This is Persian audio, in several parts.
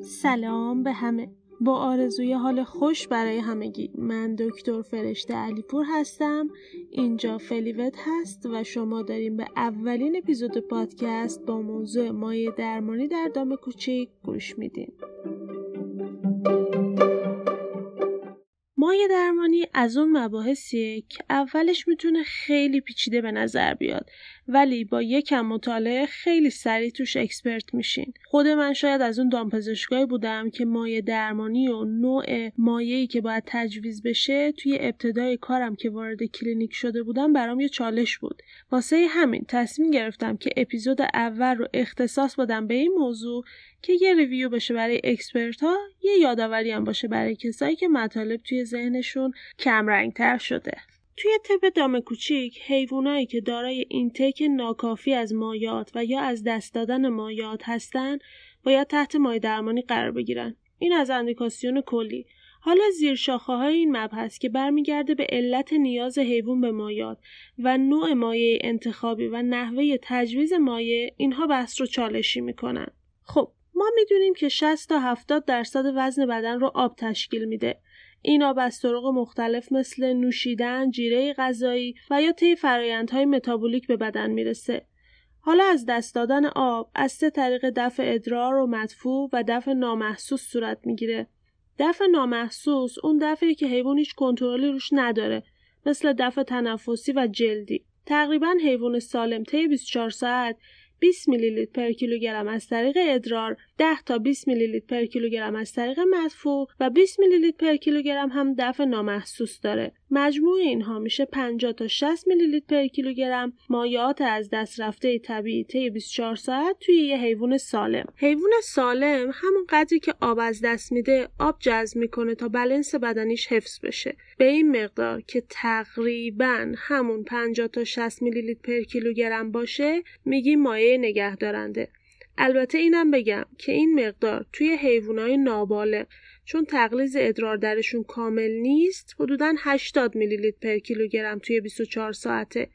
سلام به همه. با آرزوی حال خوش برای همگی. من دکتر فرشته علیپور هستم. اینجا فلیوت هست و شما دارین به اولین اپیزود پادکست با موضوع مایع درمانی در دام کوچیک گوش میدین. مایع درمانی از اون مباحثیه که اولش می‌تونه خیلی پیچیده به نظر بیاد ولی با یکم مطالعه خیلی سریع توش expert میشین. خود من شاید از اون دامپزشکایی بودم که مایع درمانی و نوع مایعی که باید تجویز بشه توی ابتدای کارم که وارد کلینیک شده بودم برام یه چالش بود. واسه همین تصمیم گرفتم که اپیزود اول رو اختصاص بدم به این موضوع که یه review بشه برای expert ها یه یادآوری هم باشه برای کسایی که مطالب توی ذهنشون کم تر شده. توی طب دام کوچیک حیوانایی که دارای intake ناکافی از مایعات و یا از دست دادن مایعات هستن باید تحت مایع درمانی قرار بگیرن. این از اندیکاسیون کلی. حالا زیر شاخه های این مبحث که برمیگرده به علت نیاز حیوان به مایعات و نوع مایه انتخابی و نحوه تجویز مایه اینها بحث رو چالشی می‌کنن. خب ما می‌دونیم که 60 تا 70 درصد وزن بدن رو آب تشکیل میده این آب از طرق مختلف مثل نوشیدن، جیره غذایی و یا طی فرایندهای متابولیک به بدن می‌رسه. حالا از دست دادن آب از سه طریق دفع ادرار و مدفوع و دفع نامحسوس صورت می‌گیره. دفع نامحسوس اون دفعی که حیوان هیچ کنترلی روش نداره مثل دفع تنفسی و جلدی. تقریبا حیوان سالم طی 24 ساعت 20 میلی لیتر پر کیلوگرم از طریق ادرار 10 تا 20 میلی لیتر پر کیلوگرم از طریق مدفوع و 20 میلی لیتر پر کیلوگرم هم دفع نامحسوس داره. مجموع اینها میشه 50 تا 60 میلی لیتر پر کیلوگرم مایعات از دست رفته طبیعی طی 24 ساعت توی یه حیوان سالم. حیوان سالم همون قدری که آب از دست میده آب جذب می‌کنه تا بلنس بدنیش حفظ بشه. به این مقدار که تقریبا همون 50 تا 60 میلی لیتر پر کیلوگرم باشه میگیم مایع نگهدارنده. البته اینم بگم که این مقدار توی حیوانات نابالغ چون تغلیظ ادرار درشون کامل نیست حدودا 80 میلی لیتر per کیلوگرم توی 24 ساعته.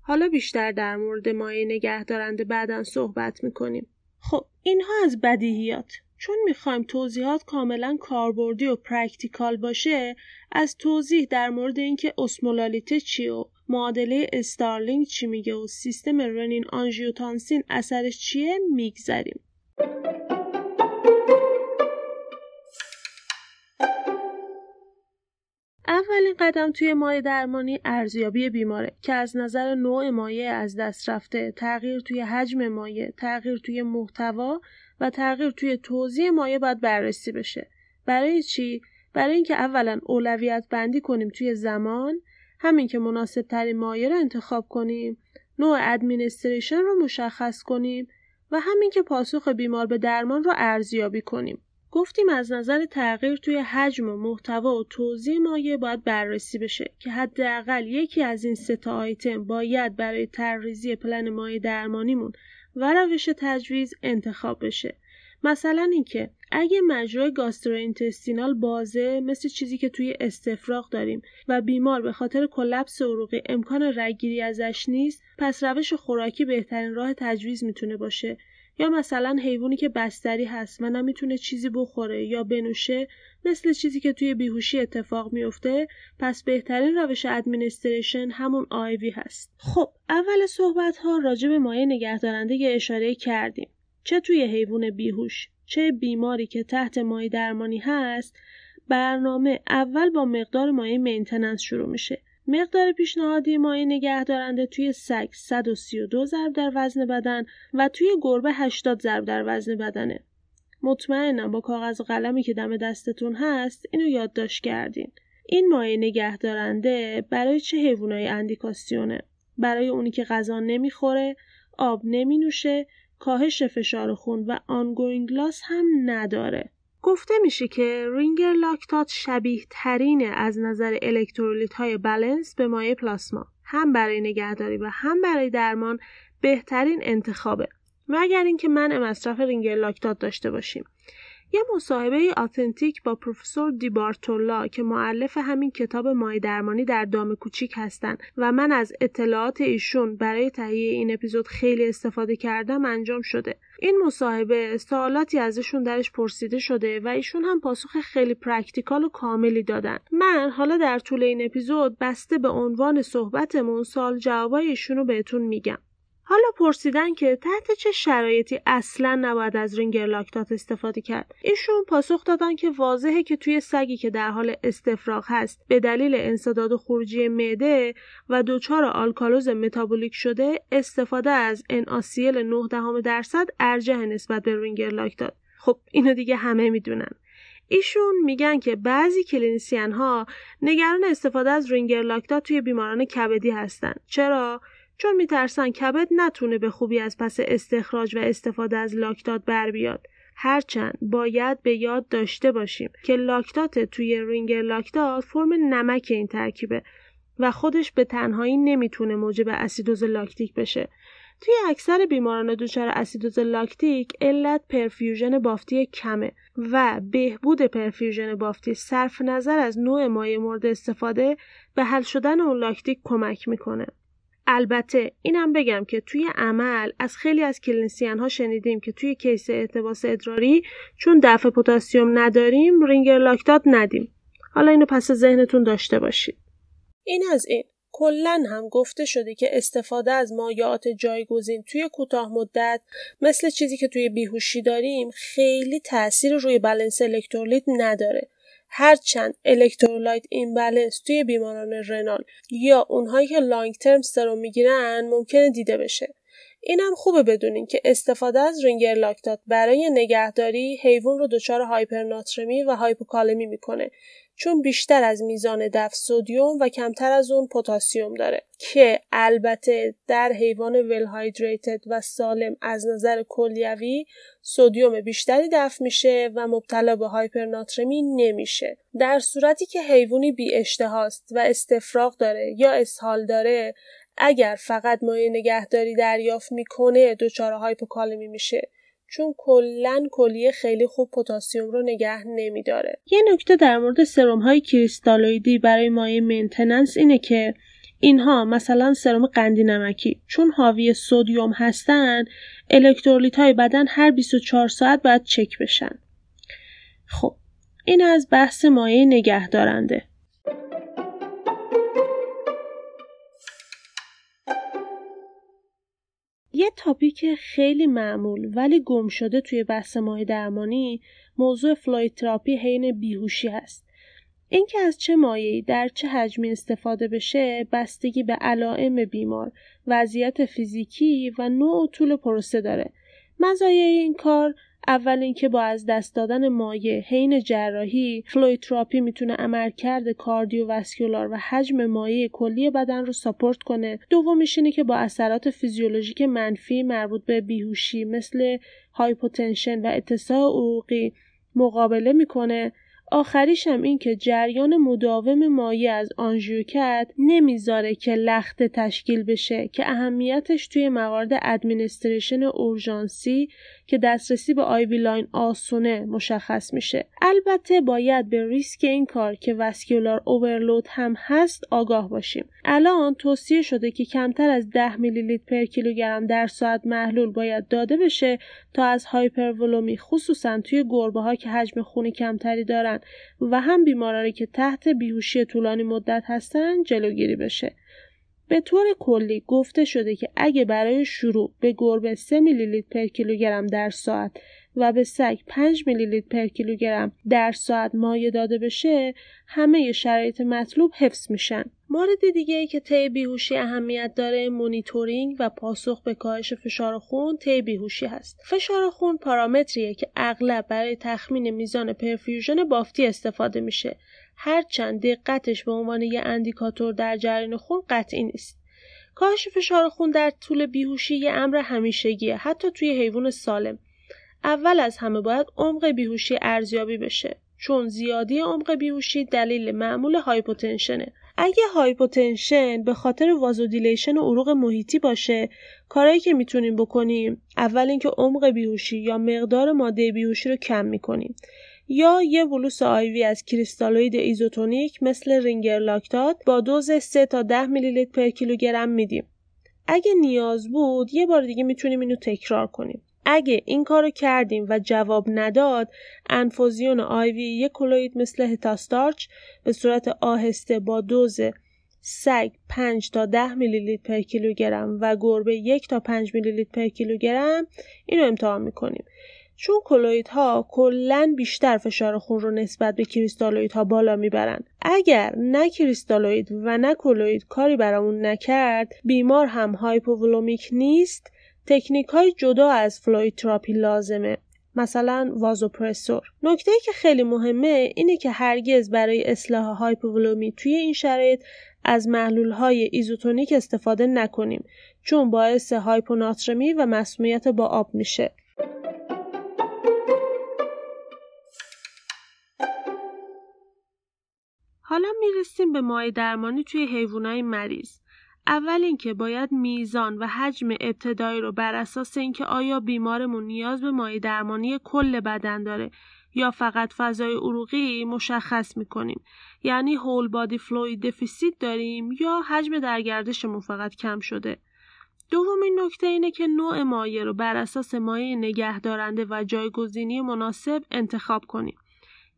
حالا بیشتر در مورد مایع نگهدارنده بعدا صحبت می‌کنیم. خب اینها از بدیهیات. چون می‌خوایم توضیحات کاملا کاربردی و practical باشه از توضیح در مورد اینکه اسمولالیته چیه و معادله استارلینگ چی میگه و سیستم رنین آنژیوتانسین اثرش چیه میگذریم. اولین قدم توی مایع درمانی ارزیابی بیماره که از نظر نوع مایع از دست رفته، تغییر توی حجم مایع، تغییر توی محتوا و تغییر توی توزیع مایع باید بررسی بشه. برای چی؟ برای اینکه اولا اولویت بندی کنیم توی زمان، همین که مناسب ترین مایع رو انتخاب کنیم، نوع ادمینستریشن رو مشخص کنیم و همین که پاسخ بیمار به درمان رو ارزیابی کنیم. گفتیم از نظر تغییر توی حجم و محتوا و توزیع مایع باید بررسی بشه که حداقل یکی از این سه تا آیتم باید برای طرحریزی پلن مایع درمانیمون و روش تجویز انتخاب بشه. مثلا اینکه اگه مجرای gastrointestinal بازه مثل چیزی که توی استفراغ داریم و بیمار به خاطر collapse عروقی امکان رگگیری ازش نیست پس روش خوراکی بهترین راه تجویز می‌تونه باشه. یا مثلا حیوانی که بستری هست و نمی‌تونه چیزی بخوره یا بنوشه مثل چیزی که توی بیهوشی اتفاق میفته پس بهترین روش administration همون IV هست. خب اول صحبت ها راجع به مایع نگهدارنده اشاره کردیم. چه توی حیوان بیهوش چه بیماری که تحت مایع درمانی هست برنامه اول با مقدار مایع maintenance شروع میشه. مقدار پیشنهادی مایع نگهدارنده توی سگ 132 ضرب در وزن بدن و توی گربه 80 ضرب در وزن بدنه. مطمئنم با کاغذ و قلمی که دم دستتون هست اینو یادداشت کردین. این مایع نگهدارنده برای چه حیوانایی اندیکاسیونه؟ برای اونی که غذا نمی‌خوره، آب نمی نوشه، کاهش فشار خون و ongoing loss هم نداره. گفته میشه که رینگر لاکتات شبیه ترینه از نظر الکترولیت های بلنس به مایع پلاسما. هم برای نگهداری و هم برای درمان بهترین انتخابه. مگر اینکه منع مصرف رینگر لاکتات داشته باشیم. یه مصاحبه authentic با پروفسور دیبارتولا که مؤلف همین کتاب مایع درمانی در دام کوچیک هستن و من از اطلاعات ایشون برای تهیه این اپیزود خیلی استفاده کردم انجام شده. این مصاحبه سوالاتی ازشون درش پرسیده شده و ایشون هم پاسخ خیلی practical و کاملی دادن. من حالا در طول این اپیزود بسته به عنوان صحبتمون سوال جوابای ایشون رو بهتون میگم. حالا پرسیدن که تحت چه شرایطی اصلا نباید از رینگر لاکتات استفاده کرد؟ ایشون پاسخ دادن که واضحه که توی سگی که در حال استفراغ هست به دلیل انسداد خروجی معده و دچار آلکالوز متابولیک شده استفاده از NaCl 9 دهم درصد ارجحه نسبت به رینگر لاکتات. خب اینو دیگه همه می‌دونن. ایشون میگن که بعضی clinician ها نگران استفاده از رینگر لاکتات توی بیماران کبدی هستن. چرا؟ چون میترسن کبد نتونه به خوبی از پس استخراج و استفاده از لاکتات بر بیاد. هرچند باید به یاد داشته باشیم که لاکتات توی رینگر لاکتات فرم نمک این ترکیبه و خودش به تنهایی نمی‌تونه موجب اسیدوز لاکتیک بشه. توی اکثر بیماران دچار اسیدوز لاکتیک علت perfusion بافتی کمه و بهبود perfusion بافتی صرف نظر از نوع مایع مورد استفاده به حل شدن اون لاکتیک کمک می‌کنه. البته اینم بگم که توی عمل از خیلی از clinician ها شنیدیم که توی case احتباس ادراری چون دفع پتاسیم نداریم رینگر لاکتات ندیم. حالا اینو پس ذهنتون داشته باشید. این از این. کلا هم گفته شده که استفاده از مایعات جایگزین توی کوتاه مدت مثل چیزی که توی بیهوشی داریم خیلی تاثیر روی بلنس الکترولیت نداره. هرچند electrolyte imbalance توی بیماران renal یا اونهایی که long term سرم می‌گیرن ممکنه دیده بشه. اینم خوبه بدونین که استفاده از رینگر لاکتات برای نگهداری حیوان رو دچار هایپرناترمی و هایپوکالمی می‌کنه چون بیشتر از میزان دفع sodium و کمتر از اون پتاسیم داره که البته در حیوان well و سالم از نظر کلیوی sodium بیشتری دفع میشه و مبتلا به هایپرناترمی نمیشه. در صورتی که حیوانی بی اشتهاست و استفراغ داره یا اسهال داره اگر فقط مایع نگهداری دریافت می‌کنه دچار هایپوکالمی میشه. چون کلا کلیه خیلی خوب پتاسیم رو نگه نمیداره. یه نکته در مورد سرم های کریستالویدی برای مایع maintenance اینه که اینها مثلا سرم قندی نمکی. چون حاوی sodium هستن الکترولیت های بدن هر 24 ساعت باید چک بشن. خب این از بحث مایع نگهدارنده. یه تاپیک خیلی معمول ولی گم شده توی بحث ماه درمانی موضوع فلوید تراپی حین بیهوشی هست. اینکه از چه مایعی در چه حجمی استفاده بشه بستگی به علائم بیمار، وضعیت فیزیکی و نوع و طول پروسه داره. مزایای این کار اول اینکه با از دست دادن مایع حین جراحی fluid therapy می‌تونه عملکرد cardiovascular و حجم مایع کلی بدن رو support کنه. دومیش اینه که با اثرات فیزیولوژیک منفی مربوط به بیهوشی مثل hypotension و اتساع عروقی مقابله می‌کنه. آخریش هم این که جریان مداوم مایع از آنژیوکت نمی‌ذاره که لخته تشکیل بشه که اهمیتش توی موارد administration اورژانسی که دسترسی به IV line آسونه مشخص میشه. البته باید به ریسک این کار که vascular overload هم هست آگاه باشیم. الان توصیه شده که کمتر از 10 میلی لیتر per کیلوگرم در ساعت محلول باید داده بشه تا از هایپروولومی خصوصا توی گربه ها که حجم خونی کمتری دارن و هم بیمارانی که تحت بیهوشی طولانی مدت هستن جلوگیری بشه. به طور کلی گفته شده که اگه برای شروع به گربه 3 میلی لیتر per کیلوگرم در ساعت و به سگ 5 میلی لیتر per کیلوگرم در ساعت مایع داده بشه همه شرایط مطلوب حفظ میشن. مورد دیگه ای که طی بیهوشی اهمیت داره مونیتورینگ و پاسخ به کاهش فشار خون طی بیهوشی هست. فشار خون پارامتریه که اغلب برای تخمین میزان perfusion بافتی استفاده میشه. هرچند دقتش به عنوان یه indicator در جریان خون قطعی نیست. کاهش فشار خون در طول بیهوشی یه امر همیشگیه حتی توی حیوان سالم. اول از همه باید عمق بیهوشی ارزیابی بشه چون زیادی عمق بیهوشی دلیل معمول hypotension ه. اگه hypotension به خاطر vasodilation عروق محیطی باشه کارهایی که می‌تونیم بکنیم اول اینکه عمق بیهوشی یا مقدار ماده بیهوشی رو کم می‌کنیم. یا یه bolus IV از کریستالوید ایزوتونیک مثل رینگر لاکتات با دوز 3 تا 10 میلی لیتر per کیلوگرم میدیم. اگه نیاز بود یه بار دیگه می‌تونیم اینو تکرار کنیم. اگه این کارو کردیم و جواب نداد انفوزیون IV یک کلوید مثل hetastarch به صورت آهسته با دوز سگ 5 تا 10 میلی لیتر per کیلوگرم و گربه 1 تا 5 میلی لیتر per کیلوگرم اینو امتحان می‌کنیم چون کلویدها کلا بیشتر فشار خون رو نسبت به کریستالویدها بالا می‌برن اگر نه کریستالوید و نه کلوید کاری برامون نکرد بیمار هم هایپوولومیک نیست. تکنیک های جدا از fluid therapy لازمه. مثلا vasopressor. نکته که خیلی مهمه اینه که هرگز برای اصلاح هایپوولومی توی این شرایط از محلول های ایزوتونیک استفاده نکنیم چون باعث هایپوناترمی و مسمومیت با آب میشه. حالا می‌رسیم به مایع درمانی توی حیوانات مریض. اول اینکه باید میزان و حجم ابتدایی رو بر اساس اینکه آیا بیمارمون نیاز به مایع درمانی کل بدن داره یا فقط فضای عروقی مشخص می‌کنیم. یعنی whole body fluid deficit داریم یا حجم درگردشمون فقط کم شده. دومین نکته اینه که نوع مایع رو بر اساس مایع نگهدارنده و جایگزینی مناسب انتخاب کنیم.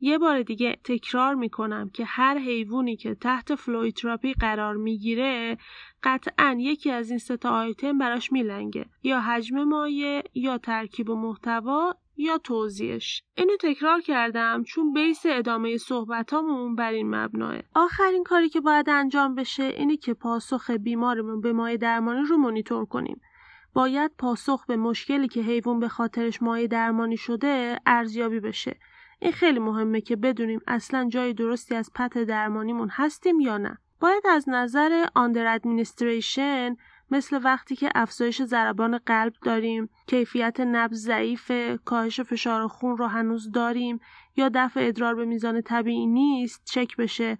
یه بار دیگه تکرار می‌کنم که هر حیوانی که تحت fluid therapy قرار می‌گیره قطعا یکی از این ستا آیتم براش میلنگه. یا حجم مایع یا ترکیب و محتوا یا توضیحش. اینو تکرار کردم چون بیس ادامه صحبتامون بر این مبناه. آخرین کاری که باید انجام بشه اینه که پاسخ بیمارمون به مایع درمانی رو مونیتور کنیم. باید پاسخ به مشکلی که حیوان به خاطرش مایع درمانی شده ارزیابی بشه. این خیلی مهمه که بدونیم اصلا جای درستی از پت درمانیمون هستیم یا نه. باید از نظر آندر ادمنستریشن مثل وقتی که افزایش ضربان قلب داریم کیفیت نبض ضعیف کاهش فشار خون رو هنوز داریم یا دفع ادرار به میزان طبیعی نیست چک بشه.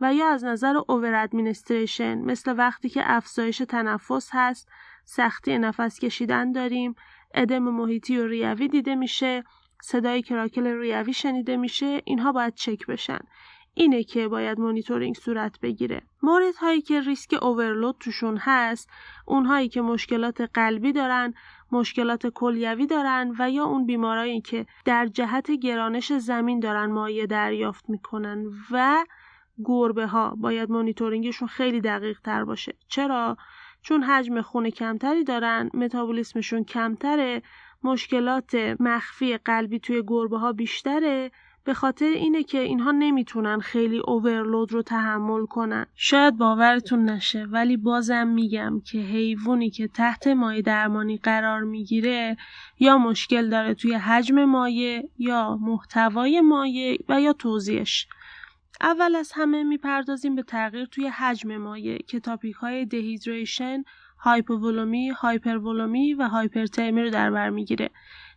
و یا از نظر over administration مثل وقتی که افزایش تنفس هست سختی نفس کشیدن داریم ادم محیطی و ریوی دیده میشه. صدای crackle ریوی شنیده میشه اینها باید چک بشن. اینه که باید مونیتورینگ صورت بگیره. مورد هایی که ریسک overload توشون هست اونهایی که مشکلات قلبی دارن مشکلات کلیوی دارن و یا اون بیمارایی که در جهت گرانش زمین دارن مایه دریافت می‌کنن و گربه ها باید مونیتورینگشون خیلی دقیق تر باشه. چرا؟ چون حجم خون کمتری دارن متابولیسمشون کمتره مشکلات مخفی قلبی توی گربه ها بیشتره به خاطر اینه که اینها نمی‌تونن خیلی اوورلود رو تحمل کنن. شاید باورتون نشه ولی بازم میگم که حیوانی که تحت مایع درمانی قرار می‌گیره یا مشکل داره توی حجم مایع یا محتوای مایع و یا اول از همه می‌پردازیم به تغییر توی حجم مایع. که topic های dehydration هایپوولومی، هایپروولومی و هایپرترمی رو در بر می‌گیره.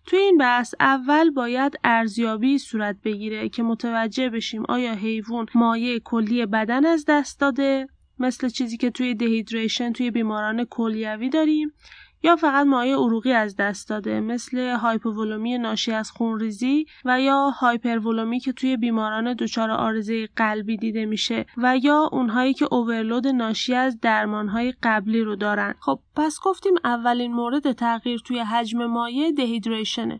توی این بحث اول باید ارزیابی صورت بگیره که متوجه بشیم آیا حیوان مایع کلی بدن از دست داده مثل چیزی که توی dehydration توی بیماران کلیوی داریم یا فقط مایع عروقی از دست داده مثل هایپوولومی ناشی از خونریزی و یا هایپروولومی که توی بیماران دچار عارضه قلبی دیده میشه و یا اونهایی که overload ناشی از درمانهای قبلی رو دارن. خب پس گفتیم اولین مورد تغییر توی حجم مایع dehydration ه.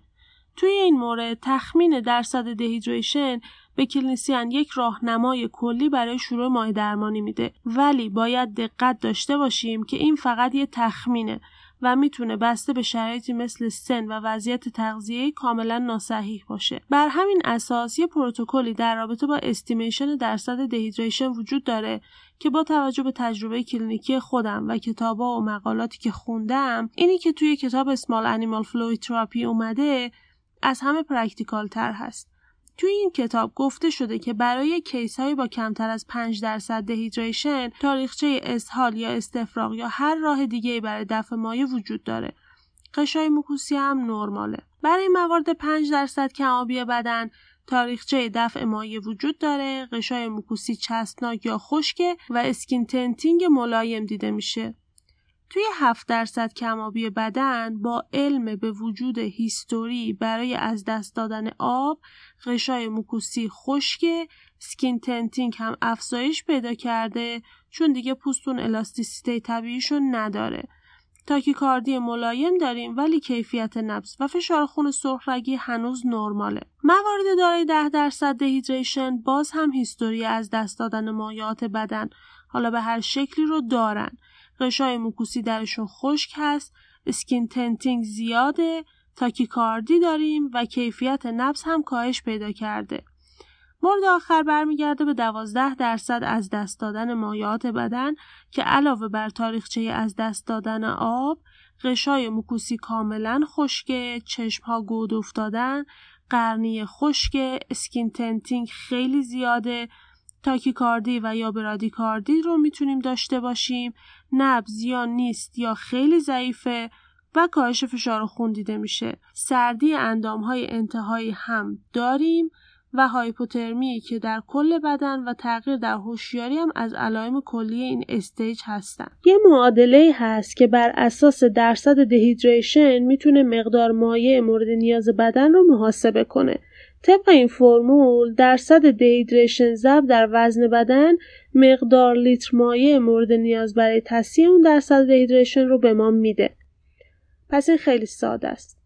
توی این مورد تخمین درصد dehydration به clinician یک راهنمای کلی برای شروع مایع درمانی میده. ولی باید دقت داشته باشیم که این فقط یه تخمینه. و می‌تونه بسته به شرایطی مثل سن و وضعیت تغذیه کاملا ناصحیح باشه. بر همین اساس یه پروتکلی در رابطه با estimation درصد dehydration وجود داره که با توجه به تجربه کلینیکی خودم و کتابا و مقالاتی که خوندم اینی که توی کتاب Small Animal Fluid Therapy اومده از همه practical تر هست. توی این کتاب گفته شده که برای case های با کمتر از 5 درصد dehydration تاریخچه اسهال یا استفراغ یا هر راه دیگه برای دفع مایع وجود داره. غشای موکوسی هم نرماله. برای موارد 5 درصد کم‌آبی بدن تاریخچه دفع مایع وجود داره غشای موکوسی چسبناک یا خشکه و skin tenting ملایم دیده میشه توی 7 درصد کم‌آبی بدن با علم به وجود history برای از دست دادن آب غشای موکوسی خشک skin tenting هم افزایش پیدا کرده چون دیگه پوستشون الاستیسیته طبیعیشون نداره تاکیکاردی ملایم داریم ولی کیفیت نبض و فشار خون سرخرگی هنوز نرماله. موارد دارای 10 درصد دهیدریشن باز هم هیستوری از دست دادن مایعات بدن حالا به هر شکلی رو دارن. غشای موکوسی درشون خشک هست، اسکین تنتینگ زیاده، تاکیکاردی داریم و کیفیت نبض هم کاهش پیدا کرده. مورد آخر برمیگرده به 12 درصد از دست دادن مایعات بدن که علاوه بر تاریخچه از دست دادن آب غشای موکوسی کاملا خشکه چشمها گود افتادن قرنیه خشک skin tenting خیلی زیاده تاکی‌کاردی و یا برادیکاردی رو می‌تونیم داشته باشیم نبض یا نیست یا خیلی ضعیفه و کاهش فشار خون دیده میشه سردی اندام های انتهایی هم داریم و هایپوترمی در کل بدن و تغییر در هوشیاری هم از علائم کلی این stage هستن. یه معادله هست که بر اساس درصد dehydration می‌تونه مقدار مایع مورد نیاز بدن رو محاسبه کنه. طبق این فرمول درصد دهیدریشن ضرب در وزن بدن مقدار لیتر مایع مورد نیاز برای تصحیح اون درصد دهیدریشن رو به ما میده. پس این خیلی ساده است.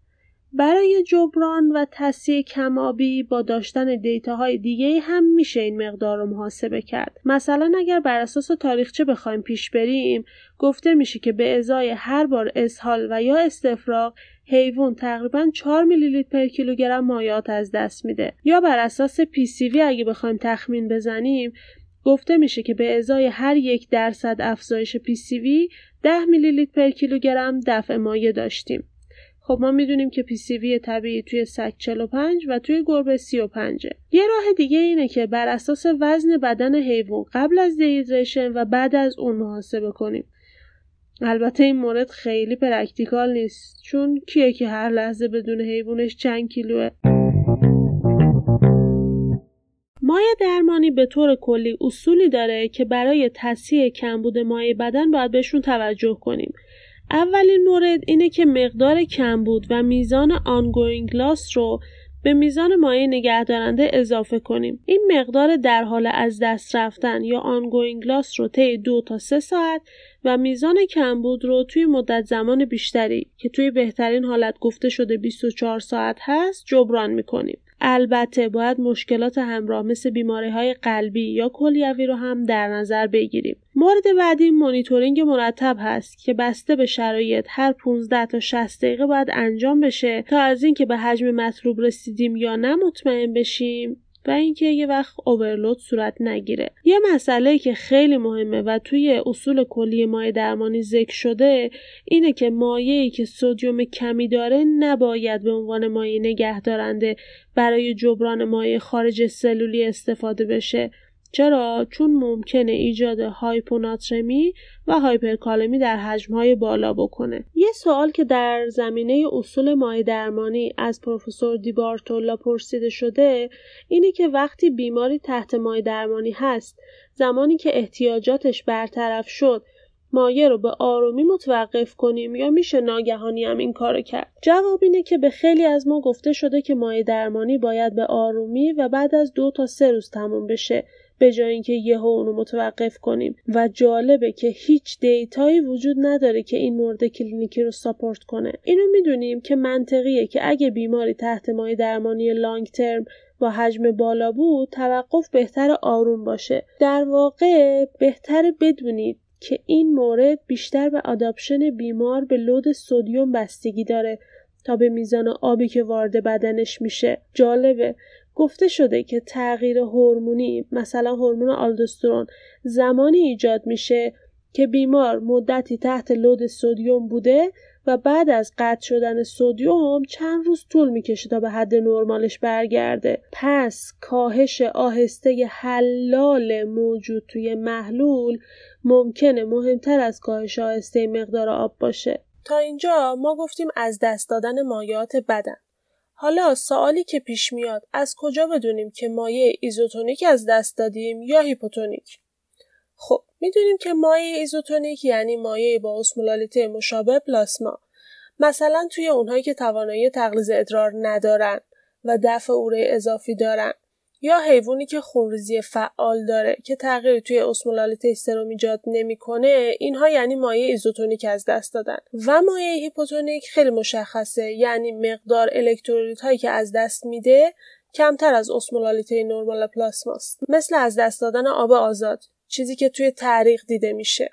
برای جبران و تصحیح کمابی با داشتن دیتاهای دیگه هم میشه این مقدار رو محاسبه کرد. مثلا اگر بر اساس تاریخچه بخوایم پیش بریم گفته میشه که به ازای هر بار اسهال و یا استفراغ حیوان تقریبا 4 میلی لیتر per کیلوگرم مایعات از دست میده یا بر اساس PCV اگه بخوایم تخمین بزنیم گفته میشه که به ازای هر یک درصد افزایش PCV 10 میلی لیتر per کیلوگرم دفع مایع داشتیم. خب ما می‌دونیم که PCV طبیعی توی سگ 45 و توی گربه 35 یه راه دیگه اینه که بر اساس وزن بدن حیوان قبل از dehydration و بعد از اون محاسبه کنیم. البته این مورد خیلی practical نیست چون کیه که هر لحظه بدونه حیوانش چند کیلوه؟ مایع درمانی به طور کلی اصولی داره که برای تصحیح کمبود مایع بدن باید بهشون توجه کنیم. اولین مورد اینه که مقدار کمبود و میزان ongoing loss رو به میزان مایع نگهدارنده اضافه کنیم. این مقدار در حال از دست رفتن یا ongoing loss رو طی دو تا سه ساعت و میزان کمبود رو توی مدت زمان بیشتری که توی بهترین حالت گفته شده 24 ساعت هست جبران می‌کنیم. البته باید مشکلات همراه مثل بیماری های قلبی یا کلیوی رو هم در نظر بگیریم. مورد بعدی مونیتورینگ مرتب هست که بسته به شرایط هر 15 تا 60 دقیقه باید انجام بشه تا از اینکه به حجم مطلوب رسیدیم یا نه مطمئن بشیم و اینکه یه وقت اوورلود صورت نگیره. یه مسئله که خیلی مهمه و توی اصول کلی مایع درمانی ذکر شده اینه که مایعی که سودیوم کمی داره نباید به عنوان مایع نگهدارنده برای جبران مایع خارج سلولی استفاده بشه. چرا؟ چون ممکنه ایجاد هایپوناترمی و هایپرکالمی در حجمهای بالا بکنه. یه سوال که در زمینه اصول مای درمانی از پروفسور دیبارتولا پرسیده شده اینه که وقتی بیماری تحت مای درمانی هست زمانی که احتیاجاتش برطرف شد مایه رو به آرومی متوقف کنیم یا میشه ناگهانی هم این کارو کرد جواب اینه که به خیلی از ما گفته شده که مایه درمانی باید به آرومی و بعد از دو تا سه روز تموم بشه به جای اینکه یهو اونو متوقف کنیم. و جالبه که هیچ دیتایی وجود نداره که این مورد کلینیکی رو ساپورت کنه. اینو می‌دونیم که منطقیه که اگه بیماری تحت مای درمانی لانگ ترم با حجم بالا بود توقف بهتر آروم باشه. در واقع بهتر بدونید که این مورد بیشتر به آداپشن بیمار به لود سودیوم بستگی داره تا به میزان آبی که وارد بدنش میشه. جالبه. گفته شده که تغییر هورمونی مثلا هورمون آلدوسترون زمانی ایجاد میشه که بیمار مدتی تحت لود سودیوم بوده و بعد از قطع شدن سودیوم چند روز طول می‌کشه تا به حد نرمالش برگرده. پس کاهش آهسته حلال موجود توی محلول ممکنه مهمتر از کاهش آهسته مقدار آب باشه. تا اینجا ما گفتیم از دست دادن مایعات بدن. حالا سوالی که پیش میاد از کجا بدونیم که مایع ایزوتونیک از دست دادیم یا هیپوتونیک؟ خب می‌دونیم که مایع ایزوتونیک یعنی مایع با اسمولالیته مشابه پلاسما. مثلا توی اونهایی که توانایی تغلیظ ادرار ندارن و دفع اوره اضافی دارن. یا حیوانی که خونریزی فعال داره که تغییر توی اسمولالیت سرم ایجاد نمی‌کنه اینها یعنی مایع ایزوتونیک از دست دادن. و مایع هیپوتونیک خیلی مشخصه یعنی مقدار الکترولیت هایی که از دست میده کمتر از اسمولالیته نرمال پلاسماست. مثل از دست دادن آب آزاد چیزی که توی تعریق دیده میشه.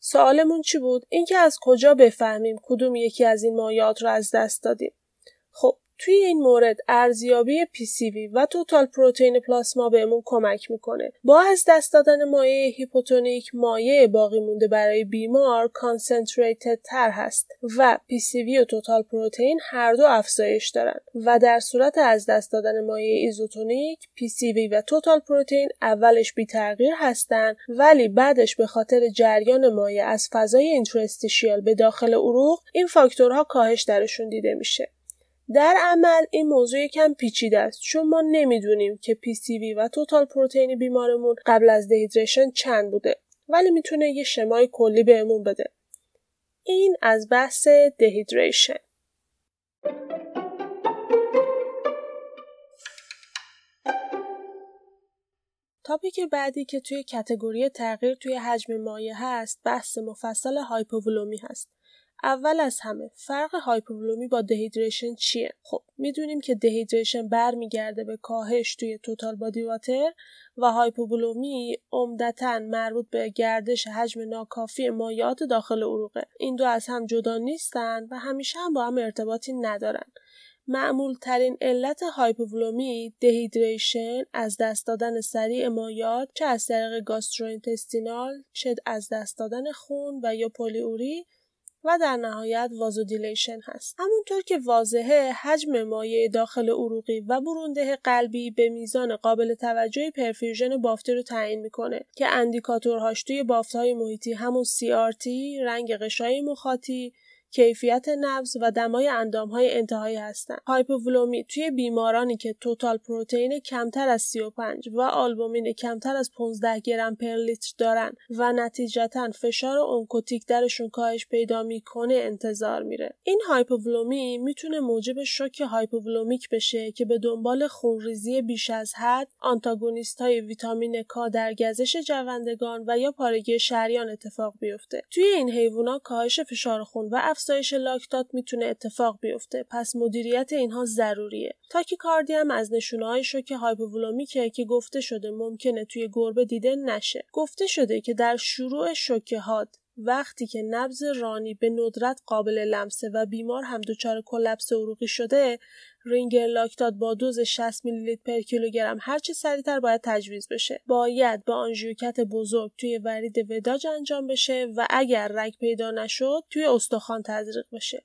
سوالمون چی بود؟ اینکه از کجا بفهمیم کدوم یکی از این مایعات رو از دست دادیم. خب توی این مورد ارزیابی PCV و total protein پلاسما بهمون کمک می‌کنه. با از دست دادن مایع هیپوتونیک مایع باقی مونده برای بیمار concentrated تر هست و PCV و total protein هر دو افزایش دارن و در صورت از دست دادن مایع ایزوتونیک PCV و total protein اولش بی تغییر هستن ولی بعدش به خاطر جریان مایع از فضای interstitial به داخل عروق این فاکتورها کاهش درشون دیده میشه. در عمل این موضوع یکم پیچیده است. چون ما نمی‌دونیم که PCV و توتال پروتئین بیمارمون قبل از دهیدریشن چند بوده. ولی می‌تونه یه شمای کلی بهمون بده. این از بحث دهیدریشن تاپیک بعدی که توی کتگوری تغییر توی حجم مایع هست بحث مفصل هایپوولومی هست. اول از همه فرق هایپوولمی با dehydration چیه؟ خب می‌دونیم که dehydration برمیگرده به کاهش توی total body water و هایپوولمی عمدتا مربوط به گردش حجم ناکافی مایعات داخل عروقه. این دو از هم جدا نیستن و همیشه هم با هم ارتباطی ندارن. معمول ترین علت هایپوولمی dehydration از دست دادن سریع مایعات چه از طریق gastrointestinal چه از دست دادن خون و یا پلی‌اوری و در نهایت vasodilation هست. همونطور که واضحه حجم مایع داخل عروقی و برونده قلبی به میزان قابل توجهی perfusion بافتی رو تعیین می‌کنه که indicator هاش توی بافتهای محیطی همون CRT، رنگ غشای مخاطی، کیفیت نبض و دمای های انتهایی هستند. هایپوولمی توی بیمارانی که total protein کمتر از 35 و آلبومین کمتر از 15 گرم پر لیتر دارن و نتیجتا فشار اونکوتیک درشون کاهش پیدا می‌کنه انتظار میره. این هایپوولمی می‌تونه موجب شوک hypovolemic بشه که به دنبال خونریزی بیش از حد، آنتاگونیست های ویتامین کا در گزش جوندگان و یا پارگی شریان اتفاق بیفته. توی این حیوانات کاهش فشار خون و افزایش لاکتات می‌تونه اتفاق بیفته. پس مدیریت اینها ضروریه. تاکی‌کاردی هم از نشونه های شوک hypovolemic ه که گفته شده ممکنه توی گربه دیده نشه. گفته شده که در شروع شوک حاد وقتی که نبض رانی به ندرت قابل لمسه و بیمار هم دچار collapse عروقی شده رینگر لاکتات با دوز 60 میلی لیتر پر کیلوگرم هرچه سریعتر باید تجویز بشه. باید با آنژیوکت بزرگ توی ورید وداج انجام بشه و اگر رگ پیدا نشد توی استخوان تزریق بشه.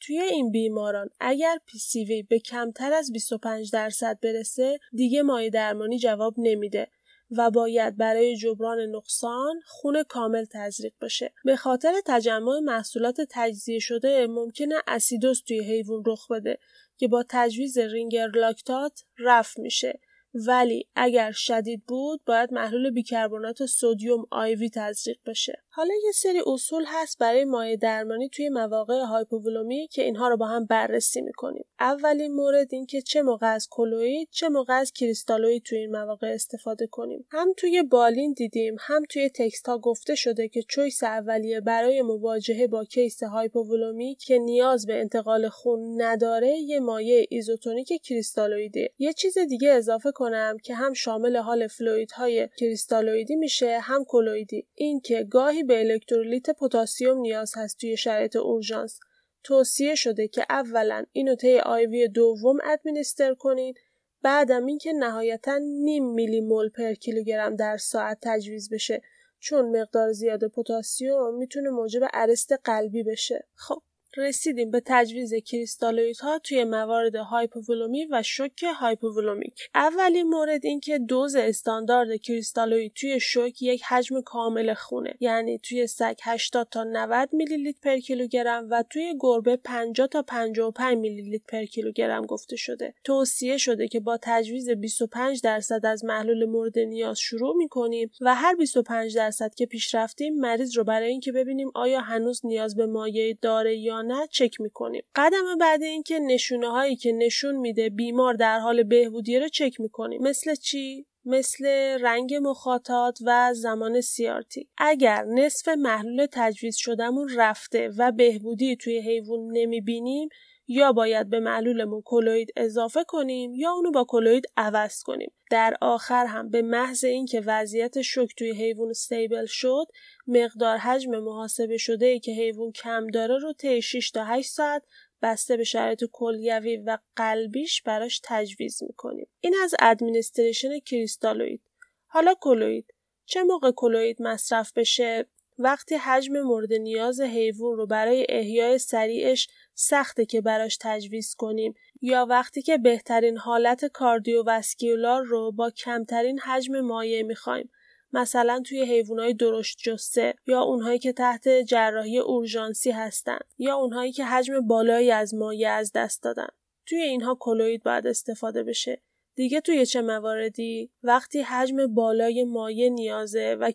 توی این بیماران اگر PCV به کمتر از 25 درصد برسه دیگه مایع درمانی جواب نمیده. و باید برای جبران نقصان خون کامل تزریق بشه. به خاطر تجمع محصولات تجزیه شده ممکنه اسیدوس توی حیوان رخ بده که با تجویز رینگر لاکتات رفع میشه. ولی اگر شدید بود باید محلول بیکربنات sodium IV تزریق بشه. حالا یه سری اصول هست برای مایع درمانی توی مواقع هایپوولومی که اینها رو با هم بررسی می‌کنیم. اولین مورد این که چه موقع از colloid چه موقع از crystalloid توی این مواقع استفاده کنیم. هم توی بالین دیدیم هم توی text ها گفته شده که choice اولیه برای مواجهه با case هایپوولومی که نیاز به انتقال خون نداره یه مایع isotonic crystalloid ه یه چیز دیگه اضافه کنم که هم شامل حال fluid های crystalloid ی میشه هم colloid ی این که گاهی به الکترولیت پتاسیم نیاز هست توی شرایط اورژانس. توصیه شده که اولا اینو طی IV دوم administer کنید بعدم اینکه نهایتا نیم میلی مول پر کیلوگرم در ساعت تجویز بشه. چون مقدار زیاد پتاسیم می‌تونه موجب arrest قلبی بشه. خب. رسیدیم به تجویز crystalloid ها توی موارد هایپوولومی و شوک hypovolemic. اولین مورد این که دوز استاندارد crystalloid توی شوک یک حجم کامل خونه یعنی توی سگ 80 تا 90 میلی لیتر پر کیلوگرم و توی گربه 50 تا 55 میلی لیتر پر کیلوگرم گفته شده. توصیه شده که با تجویز 25 درصد از محلول مورد نیاز شروع می‌کنیم و هر 25 درصد که پیش رفتیم مریض رو برای اینکه ببینیم آیا هنوز نیاز به مایع داره یا نه چک می‌کنیم. قدم بعد اینکه نشونه هایی که نشون میده بیمار در حال بهبودی رو چک می‌کنیم. مثل چی؟ مثل رنگ مخاطات و زمان سیارتی اگر نصف محلول تجویز شدهمون رفته و بهبودی توی حیوان نمی‌بینیم یا باید به معلولمون کلوید اضافه کنیم یا اونو با کلوید عوض کنیم. در آخر هم به محض اینکه وضعیت شوک توی حیوان استیبل شد مقدار حجم محاسبه شده ای که حیوان کم داره رو طی 6 تا 8 ساعت بسته به شرایط کلیوی و قلبیش براش تجویز می‌کنیم. این از administration crystalloid حالا colloid چه موقع colloid مصرف بشه؟ وقتی حجم مورد نیاز حیوان رو برای احیای سریعش سخته که براش تجویز کنیم یا وقتی که بهترین حالت cardiovascular رو با کمترین حجم مایع می‌خوایم مثلا توی حیوانات درشت جثه یا اونهایی که تحت جراحی اورژانسی هستن یا اونهایی که حجم بالایی از مایع از دست دادن. توی اینها کلوید باید استفاده بشه. دیگه توی چه مواردی؟ وقتی حجم بالای مایع نیازه و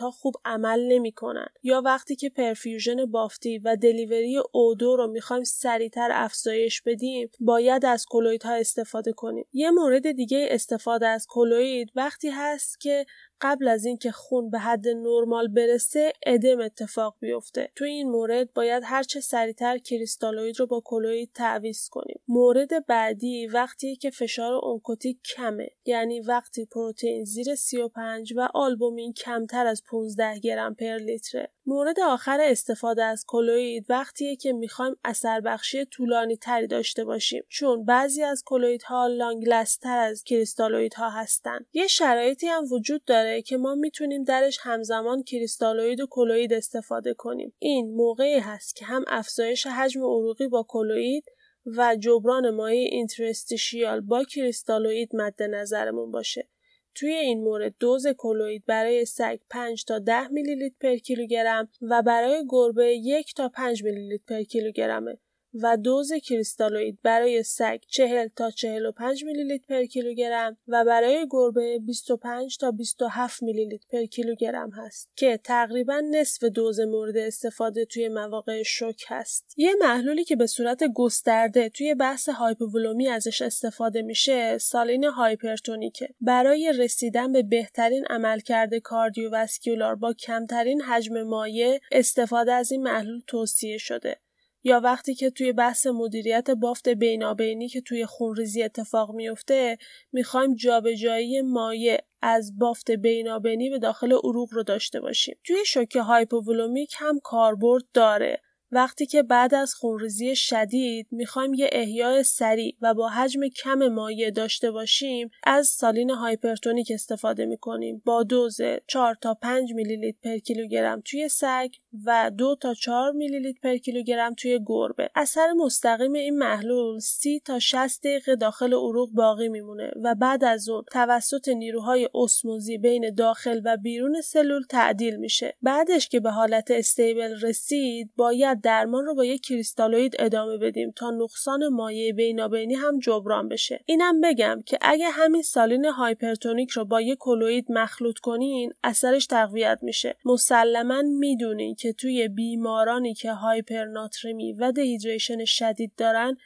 ها خوب عمل نمی‌کنن. یا وقتی که پرفیوژن بافتی و دلیوری اودو رو می‌خوایم سریعتر افزایش بدیم باید از ها استفاده کنیم. یه مورد دیگه استفاده از کلوید وقتی هست که قبل از اینکه خون به حد نرمال برسه ادم اتفاق بیفته. تو این مورد باید هرچه سریعتر کریستالوید رو با کلوید تعویض کنیم. مورد بعدی وقتی که فشار اونکوتیک کمه یعنی وقتی پروتئین زیر 35 و آلبومین کمتر از 15 گرم پر لیتره. مورد آخر استفاده از کلوید وقتیه که می‌خوایم اثر بخشی طولانی تری داشته باشیم چون بعضی از کلوید ها لانگلستر از کریستالوید ها هستن. یه شرایطی هم وجود داره که ما می‌تونیم درش همزمان کریستالوید و کلوید استفاده کنیم. این موقعی هست که هم افزایش حجم عروقی با کلوید و جبران مایع اینترستیشیال با کریستالوید مد نظرمون باشه. توی این مورد دوز کلوید برای سگ 5 تا 10 میلی لیتر پر کیلوگرم و برای گربه 1 تا 5 میلی لیتر پر کیلوگرمه و دوز crystalloid برای سگ 40 تا 45 میلی لیتر پر کیلوگرم و برای گربه 25 تا 27 میلی لیتر پر کیلوگرم هست که تقریبا نصف دوز مورد استفاده توی مواقع شوک هست. یه محلولی که به صورت گسترده توی بحث هایپوولومی ازش استفاده میشه saline hypertonic ه. برای رسیدن به بهترین عملکرد cardiovascular با کمترین حجم مایع استفاده از این محلول توصیه شده. یا وقتی که توی بحث مدیریت بافت بینابینی که توی خونریزی اتفاق میفته می‌خوایم جابجایی مایع از بافت بینابینی به داخل عروق رو داشته باشیم. توی شوک hypovolemic هم کاربرد داره. وقتی که بعد از خونریزی شدید می‌خوایم یه احیای سریع و با حجم کم مایع داشته باشیم از saline hypertonic استفاده می‌کنیم. با دوز 4 تا 5 میلی لیتر پر کیلوگرم توی سگ و 2 تا 4 میلی لیتر پر کیلوگرم توی گربه. اثر مستقیم این محلول 30 تا 60 دقیقه داخل عروق باقی میمونه و بعد از اون توسط نیروهای اسموزی بین داخل و بیرون سلول تعدیل میشه. بعدش که به حالت stable رسید باید درمان رو با یک crystalloid ادامه بدیم تا نقصان مایع بینابینی هم جبران بشه. اینم بگم که اگه همین saline hypertonic رو با یک colloid مخلوط کنین اثرش تقویت میشه. مسلما می‌دونین که توی بیمارانی که هایپرناترمی و dehydration شدید دارن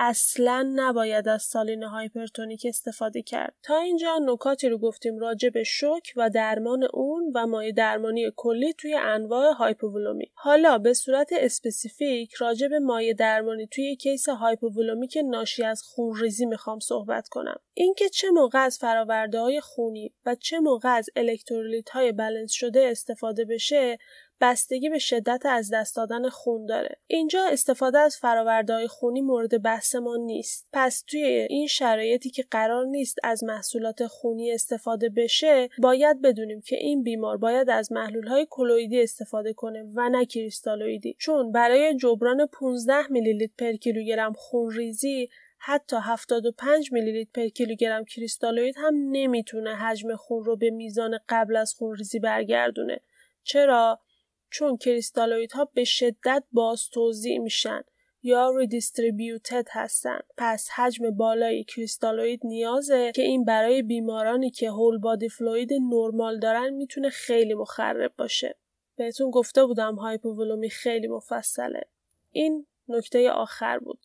اصلا نباید از saline hypertonic استفاده کرد. تا اینجا نکاتی رو گفتیم راجع به شوک و درمان اون و مایع درمانی کلی توی انواع هایپوولومی. حالا به صورت specific راجع به مایع درمانی توی case hypovolemic ناشی از خونریزی می‌خوام صحبت کنم. اینکه چه موقع از فراورده های خونی و چه موقع از الکترولیت های بلنس شده استفاده بشه بستگی به شدت از دست دادن خون داره. اینجا استفاده از فرآورده‌های خونی مورد بحث ما نیست. پس توی این شرایطی که قرار نیست از محصولات خونی استفاده بشه، باید بدونیم که این بیمار باید از محلول‌های colloid ی استفاده کنه و نه کریستالویدی. چون برای جبران 15 میلی لیتر پر کیلوگرم خون ریزی حتی 75 میلی لیتر پر کیلوگرم کریستالوید هم نمی‌تونه حجم خون رو به میزان قبل از خونریزی برگردونه. چرا؟ چون کریستالوید ها به شدت باز توضیع میشن یا ریدیستریبیوتد هستن. پس حجم بالای کریستالوید نیازه که این برای بیمارانی که هول بادی فلوید نرمال دارن می‌تونه خیلی مخرب باشه. بهتون گفته بودم هایپوولمی خیلی مفصله. این نکته آخر بود.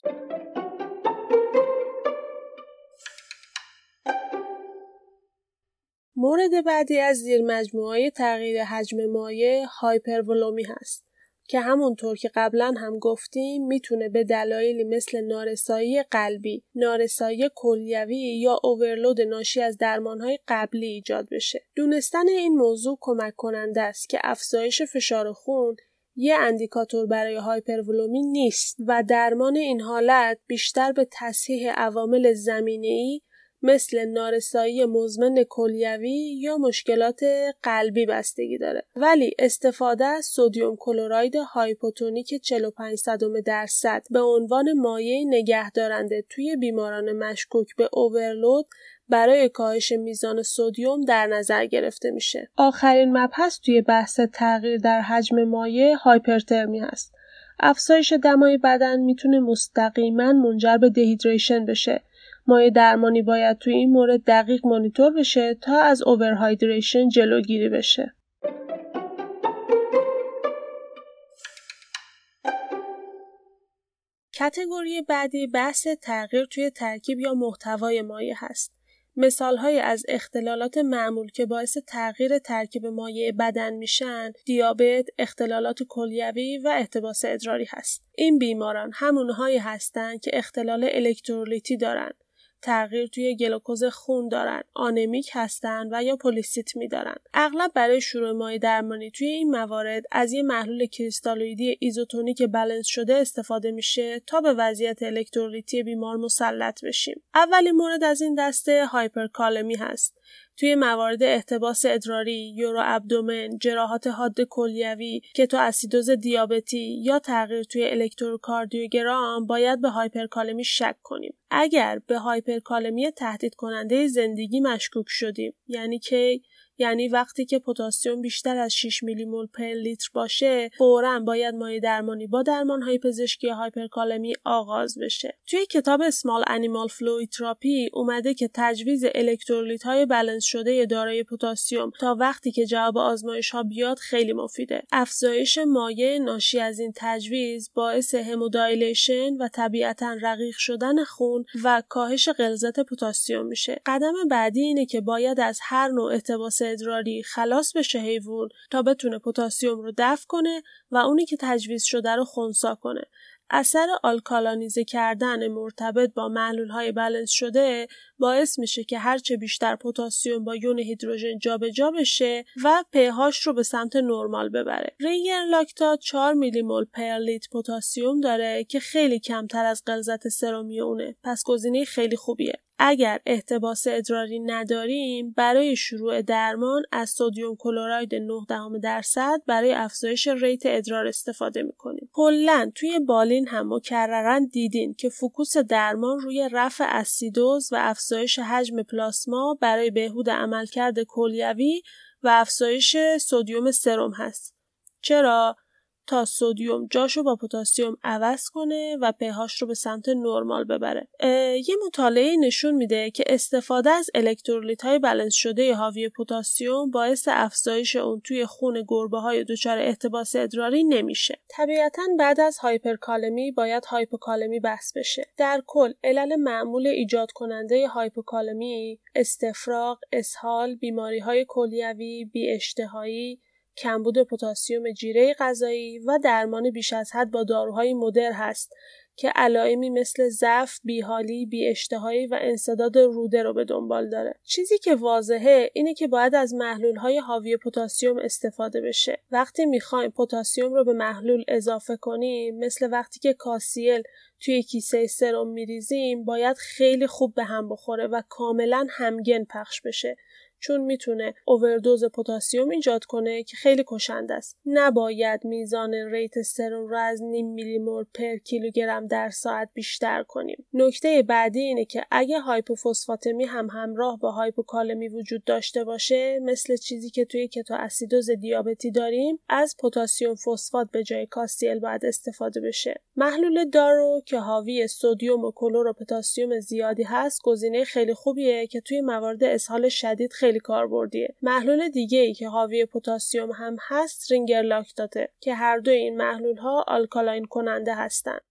مورد بعدی از زیر مجموعه تغییر حجم مایع هایپرولمی هست که همونطور که قبلا هم گفتیم می‌تونه به دلایلی مثل نارسایی قلبی، نارسایی کلیوی یا overload ناشی از درمانهای قبلی ایجاد بشه. دونستن این موضوع کمک کننده است که افزایش فشار خون یه indicator برای هایپرولمی نیست و درمان این حالت بیشتر به تصحیح عوامل زمینه‌ای مثل نارسایی مزمن کلیوی یا مشکلات قلبی بستگی داره ولی استفاده از sodium chloride hypotonic 45 درصد به عنوان مایع نگهدارنده توی بیماران مشکوک به overload برای کاهش میزان sodium در نظر گرفته میشه. آخرین مبحث توی بحث تغییر در حجم مایع هایپرترمی هست. افزایش دمای بدن می‌تونه مستقیما منجر به دهیدریشن بشه مایع درمانی باید توی این مورد دقیق مانیتور بشه تا از اوورهایدریشن جلوگیری بشه. کتگوری بعدی بحث تغییر توی ترکیب یا محتوای مایع هست. مثالهایی از اختلالات معمول که باعث تغییر ترکیب مایع بدن میشن دیابت، اختلالات کلیوی و احتباس ادراری هست. این بیماران همونهایی هستند که اختلال الکترولیتی دارند تغییر توی گلوکوز خون دارن anemic هستن و یا پلیسیتمی دارن اغلب برای شروع مایع درمانی توی این موارد از یه محلول کریستالویدی isotonic balance شده استفاده میشه تا به وضعیت الکترولیتی بیمار مسلط بشیم. اولین مورد از این دسته هایپرکالمی هست. توی موارد احتباس ادراری، uroabdomen، جراحات حاد کلیوی، کتو اسیدوز دیابتی یا تغییر توی الکتروکاردیوگرام باید به هایپرکالمی شک کنیم. اگر به هایپرکالمی تهدید کننده زندگی مشکوک شدیم یعنی که یعنی وقتی که پتاسیم بیشتر از 6 میلی مول per لیتر باشه فورا باید مایع درمانی با درمان های پزشکی هایپرکالمی آغاز بشه. توی کتاب Small Animal Fluid Therapy اومده که تجویز الکترولیت های بلنس شده دارای پتاسیم تا وقتی که جواب آزمایش ها بیاد خیلی مفیده. افزایش مایع ناشی از این تجویز باعث hemodilution و طبیعتا رقیق شدن خون و کاهش غلظت پتاسیم میشه. قدم بعدی اینه که باید از هر نوع احتباس ادراری خلاص بشه حیوان تا بتونه پتاسیم رو دفع کنه و اونی که تجویز شده رو خونسا کنه اثر آلکالانیزه کردن مرتبط با معلول های بلنس شده باعث میشه که هرچه بیشتر پتاسیم با یون هیدروژن جابجا بشه و پهاش رو به سمت نرمال ببره. رینگر لاکتات 4 میلی مول پر لیتر پتاسیم داره که خیلی کمتر از غلظت سرمی اونه. پس گزینه خیلی خوبیه. اگر احتباس ادراری نداریم برای شروع درمان از سودیوم کلراید 9 درصد برای افزایش rate ادرار استفاده می‌کنیم. کلا توی بالین هم مکررا دیدین که focus درمان روی رفع اسیدوز و افزایش حجم پلاسما برای بهبود عملکرد کلیوی و افزایش sodium سرم هست. چرا؟ تا sodium جاشو با پتاسیم عوض کنه و pH رو به سمت نرمال ببره. یه مطالعه نشون میده که استفاده از الکترولیت های بلنس شده حاوی پتاسیم باعث افزایش اون توی خون گربه های دچار احتباس ادراری نمیشه. طبیعتا بعد از هایپرکالمی باید هایپوکالمی بحث بشه. در کل علل معمول ایجاد کننده هایپوکالمی استفراغ اسهال بیماری های کلیوی بی اشتهایی کمبود پتاسیم جیره غذایی و درمان بیش از حد با داروهای مدر هست که علائمی مثل ضعف، بیحالی، بیاشتهایی و انصداد روده رو به دنبال داره. چیزی که واضحه اینه که باید از محلولهای حاوی پتاسیم استفاده بشه. وقتی می‌خوایم پتاسیم رو به محلول اضافه کنیم مثل وقتی که کاسیل توی کیسه سرم میریزیم باید خیلی خوب به هم بخوره و کاملا همگن پخش بشه چون می‌تونه اووردوز پتاسیم ایجاد کنه که خیلی کشنده است. نباید میزان rate سرم رو از نیم میلی مول per کیلوگرم در ساعت بیشتر کنیم. نکته بعدی اینه که اگه هایپوفسفاتمی هم همراه با هایپوکالمی وجود داشته باشه مثل چیزی که توی کتو اسیدوز دیابتی داریم از پتاسیم فسفات به جای KCl باید استفاده بشه. محلول Darrow که حاوی سدیم و کلور و پتاسیم زیادی هست گزینه خیلی خوبیه که توی موارد اسهال شدید خیلی کاربردیه محلول دیگه ای که حاوی پتاسیم هم هست رینگر لاکتاته که هر دو این محلول ها alkaline کننده هستند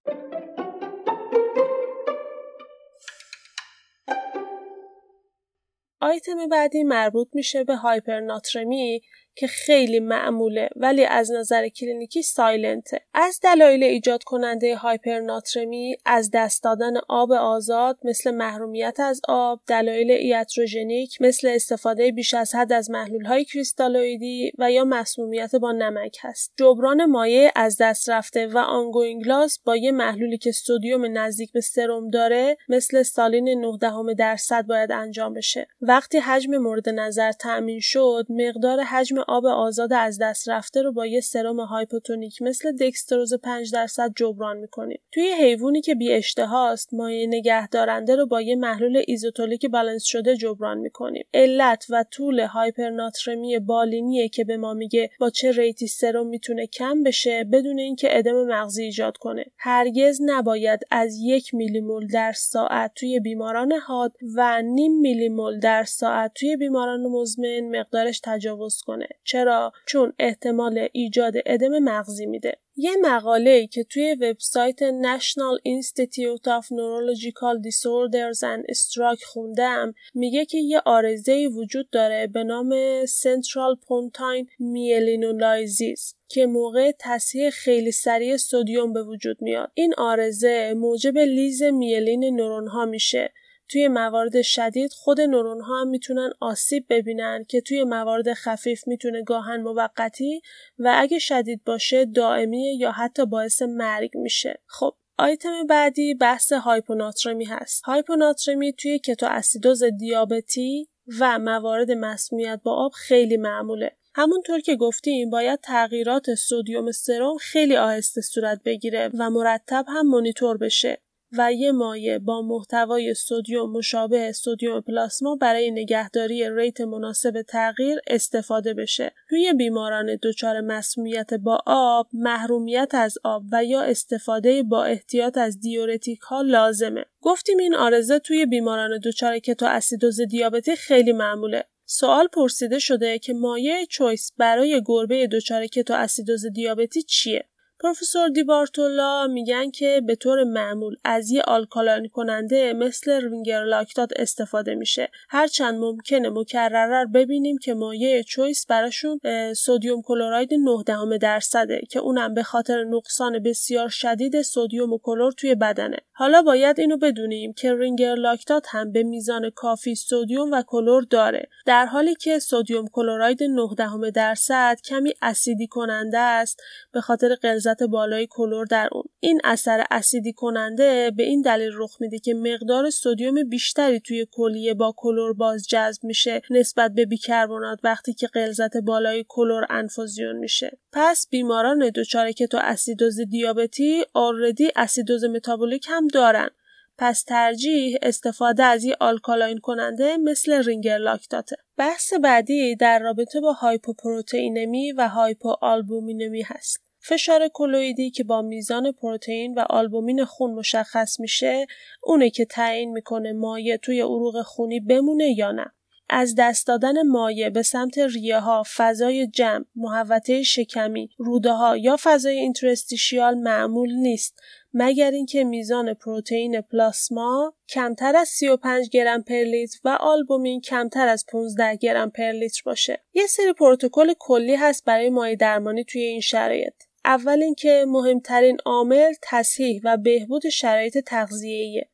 آیتم بعدی مربوط میشه به هایپرناترمی که خیلی معموله ولی از نظر کلینیکی silent ه. از دلایل ایجاد کننده هایپرناترمی از دست دادن آب آزاد مثل محرومیت از آب دلایل iatrogenic مثل استفاده بیش از حد از محلول های کریستالویدی و یا مسمومیت با نمک هست. جبران مایع از دست رفته و ongoing loss با یه محلولی که sodium نزدیک به سرم داره مثل saline 19 درصد باید انجام بشه. وقتی حجم مورد نظر تأمین شد مقدار حجم آب آزاد از دست رفته رو با یه سرم hypotonic مثل دکستروز 5 درصد جبران می‌کنیم. توی حیوانی که بی اشتهاست مایع نگهدارنده رو با یه محلول isotonic بالانس شده جبران می‌کنیم. علت و طول هایپرناترمی بالینیه که به ما میگه با چه rate ی سرم می‌تونه کم بشه بدون اینکه ادم مغزی ایجاد کنه. هرگز نباید از یک میلیمول در ساعت توی بیماران حاد و نیم میلیمول در ساعت توی بیماران مزمن مقدارش تجاوز کنه. چرا؟ چون احتمال ایجاد ادم مغزی میده. یه مقاله که توی وبسایت National Institute of Neurological Disorders and Stroke خوندم میگه که یه آرزه وجود داره به نام Central Pontine Myelinolysis که موقع تصحیح خیلی سریع سودیوم به وجود میاد. این آرزه موجب لیز میلین نورون ها میشه. توی موارد شدید خود نورون ها هم می‌تونن آسیب ببینن که توی موارد خفیف می‌تونه گاهن موقتی و اگه شدید باشه دائمی یا حتی باعث مرگ میشه. خب آیتم بعدی بحث هایپوناترمی هست. هایپوناترمی توی کتو اسیدوز دیابتی و موارد مسمومیت با آب خیلی معموله. همونطور که گفتیم باید تغییرات سودیوم سرم خیلی آهسته صورت بگیره و مرتب هم مونیتور بشه. و یه مایع با محتوای سدیم مشابه سدیم پلاسما برای نگهداری ریت مناسب تغییر استفاده بشه. روی بیماران دچار مسمومیت با آب، محرومیت از آب و یا استفاده با احتیاط از دیورتیک ها لازمه. گفتیم این آرزه توی بیماران دچار کتو اسیدوز دیابتی خیلی معموله. سوال پرسیده شده که مایع چویس برای گربه دچار کتو اسیدوز دیابتی چیه؟ پروفسور دیبارتولا میگن که به طور معمول از یه آلکالین کننده مثل رینگر لاکتات استفاده میشه. هرچند ممکنه مکرر ببینیم که مایع choice براشون sodium chloride 9 درصده که اونم به خاطر نقصان بسیار شدید sodium و کلور توی بدنه. حالا باید اینو بدونیم که رینگر لاکتات هم به میزان کافی sodium و کلور داره. در حالی که sodium chloride 9 درصد کمی اسیدی کننده است به خاطر غلظت بالای کلور در اون. این اثر اسیدی کننده به این دلیل رخ میده که مقدار سدیم بیشتری توی کلیه با کلور باز جذب میشه نسبت به بیکربنات وقتی که غلظت بالای کلور انفوزیون میشه. پس بیماران دچار کتو اسیدوز دیابتی already اسیدوز متابولیک هم دارن پس ترجیح استفاده از این alkaline کننده مثل رینگر لاکتاته. بحث بعدی در رابطه با هایپوپروتئینمی و هایپوآلبومینمی هست. فشار کلویدی که با میزان پروتئین و آلبومین خون مشخص میشه اونه که تعیین می‌کنه مایع توی عروق خونی بمونه یا نه از دست دادن مایع به سمت ریه ها، فضای جمع، محوطه شکمی، روده ها یا فضای اینترستیشیال معمول نیست مگر اینکه میزان پروتئین پلاسما کمتر از 35 گرم پر لیتر و آلبومین کمتر از 15 گرم پر لیتر باشه. یه سری پروتکل کلی هست برای مایع درمانی توی این شرایط. اول اینکه مهمترین عامل تصحیح و بهبود شرایط تغذیه‌ایه.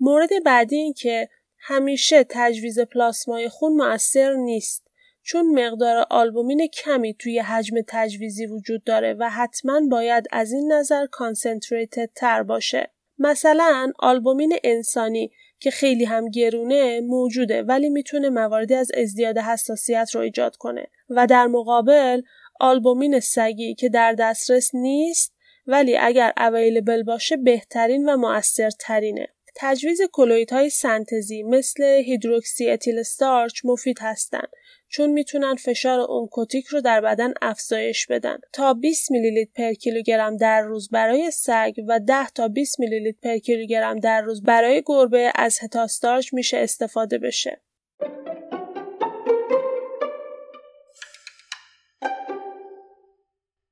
مورد بعدی این که همیشه تجویز پلاسمای خون مؤثر نیست چون مقدار آلبومین کمی توی حجم تجویزی وجود داره و حتما باید از این نظر کانسنتریتد تر باشه. مثلا آلبومین انسانی که خیلی هم گرونه موجوده ولی می‌تونه مواردی از ازدیاد حساسیت رو ایجاد کنه و در مقابل آلبومین سگی که در دسترس نیست ولی اگر اویلیبل باشه بهترین و مؤثرترینه. تجویز کلویت های سنتزی مثل هیدروکسی اتیل استارچ مفید هستند چون می‌تونن فشار اونکوتیک رو در بدن افزایش بدن. تا 20 میلی لیتر پر کیلوگرم در روز برای سگ و 10 تا 20 میلی لیتر پر کیلوگرم در روز برای گربه از هتاستارچ میشه استفاده بشه.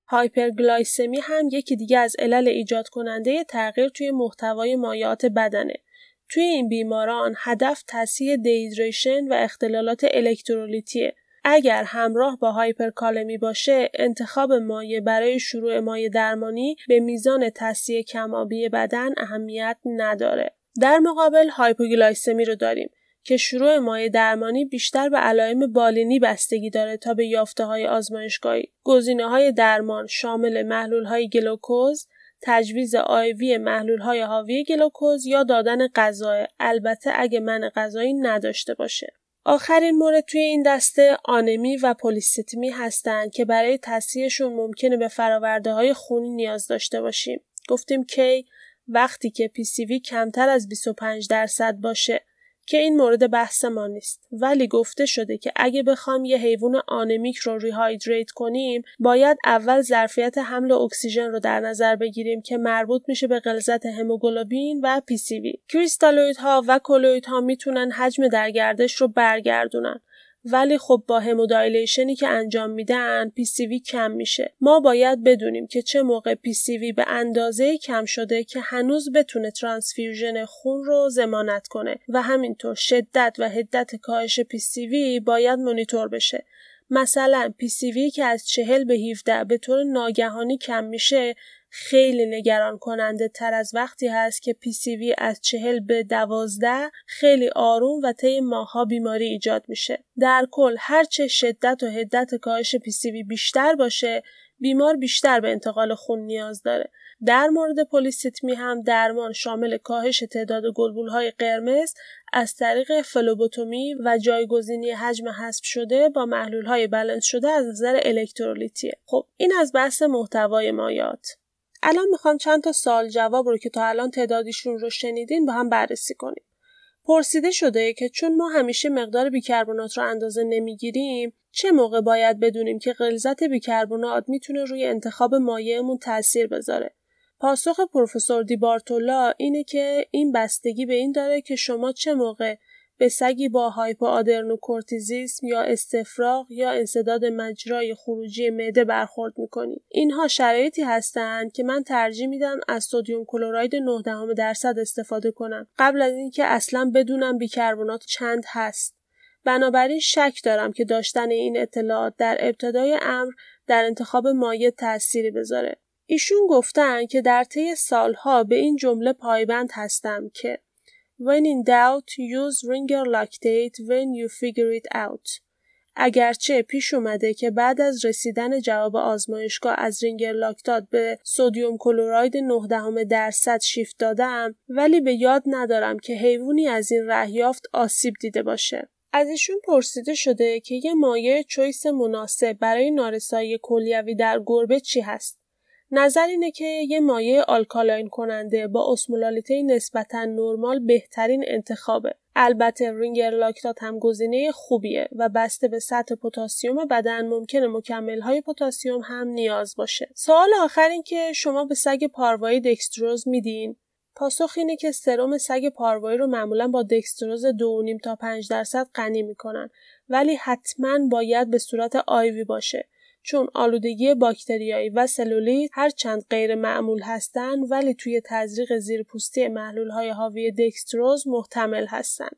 هایپرگلایسمی هم یکی دیگه از علل ایجاد کننده تغییر توی محتوای مایعات بدنه. توی این بیماران هدف تصحیح dehydration و اختلالات الکترولیتیه. اگر همراه با هایپرکالمی باشه انتخاب مایع برای شروع مایع درمانی به میزان تصحیح کم‌آبی بدن اهمیت نداره. در مقابل هایپوگلایسمی رو داریم که شروع مایع درمانی بیشتر به علائم بالینی بستگی داره تا به یافته های آزمایشگاهی. گزینه های درمان شامل محلول های گلوکوز، تجویز IV محلول های حاوی گلوکوز یا دادن غذا البته اگه منع غذایی نداشته باشه. آخرین مورد توی این دسته آنمی و پولیستمی هستند که برای تصحیحشون ممکنه به فراورده های خونی نیاز داشته باشیم. گفتیم که وقتی که PCV کمتر از 25 درصد باشه که این مورد بحث ما نیست. ولی گفته شده که اگه بخوام یه حیوان آنمیک رو rehydrate کنیم باید اول ظرفیت حمل اکسیژن رو در نظر بگیریم که مربوط میشه به غلظت هموگلوبین و PCV. کریستالوید ها و کلوید ها می‌تونن حجم در گردش رو برگردونن. ولی خب با همودایلیشنی که انجام میدن وی کم میشه. ما باید بدونیم که چه موقع وی به اندازه کم شده که هنوز بتونه ترانسفیوژن خون رو زمانت کنه و همینطور شدت و حدت کاهش وی باید مونیتور بشه. مثلا وی که از چهل به 17 به طور ناگهانی کم میشه خیلی نگران کننده تر از وقتی هست که وی از چهل به دوازده خیلی آروم و طی ماها بیماری ایجاد میشه. در کل هرچه شدت و حدت کاهش وی بیشتر باشه بیمار بیشتر به انتقال خون نیاز داره. در مورد پولیسیتمی هم درمان شامل کاهش تعداد های قرمز از طریق فلوبوتومی و جایگزینی حجم حذف شده با های بلنس شده از نظر الکترولیتیه. خب این از بحث محتوای مایات. الان می‌خوام چند تا سال جواب رو که تا الان تعدادیشون رو شنیدین با هم بررسی کنیم. پرسیده شده که چون ما همیشه مقدار بیکربنات رو اندازه نمی‌گیریم چه موقع باید بدونیم که غلظت بیکربنات می‌تونه روی انتخاب مایعمون تاثیر بذاره پاسخ پروفسور دیبارتولا اینه که این بستگی به این داره که شما چه موقع به سگی با هایپوآدرنوکورتیزیسم یا استفراغ یا انصداد مجرای خروجی معده برخورد می‌کنید اینها شرایطی هستند که من ترجیح میدم از سدیم کلراید 9 درصد استفاده کنم. قبل از اینکه اصلا بدونم بیکربنات چند هست. بنابراین شک دارم که داشتن این اطلاعات در ابتدای امر در انتخاب مایع تأثیری بذاره. ایشون گفتن که در طی سالها به این جمله پایبند هستم که When in doubt, use ringer lactate when you figure it out. اگرچه پیش اومده که بعد از رسیدن جواب آزمایشگاه از رینگر لاکتات به سودیوم کلوراید 9 درصد شیفت دادم ولی به یاد ندارم که حیوانی از این رهیافت آسیب دیده باشه. از ایشون پرسیده شده که یه مایع چویس مناسب برای نارسایی کلیوی در گربه چی هست؟ نظر اینه که یه مایع alkaline کننده با اسمولالیته نسبتا نرمال بهترین انتخابه. البته رینگر لاکتات هم گزینه خوبیه و بسته به سطح پتاسیم بدن ممکنه مکمل های پتاسیم هم نیاز باشه. سوال آخر این که شما به سگ پاروایی دکستروز میدین پاسخ اینه که سرم سگ پاروایی رو معمولا با دکستروز 2.5 تا 5 درصد غنی می‌کنن ولی حتما باید به صورت IV باشه چون آلودگی باکتریایی و سلولیت هرچند غیر معمول هستند ولی توی تزریق زیرپوستی محلول های حاوی دکستروز محتمل هستند.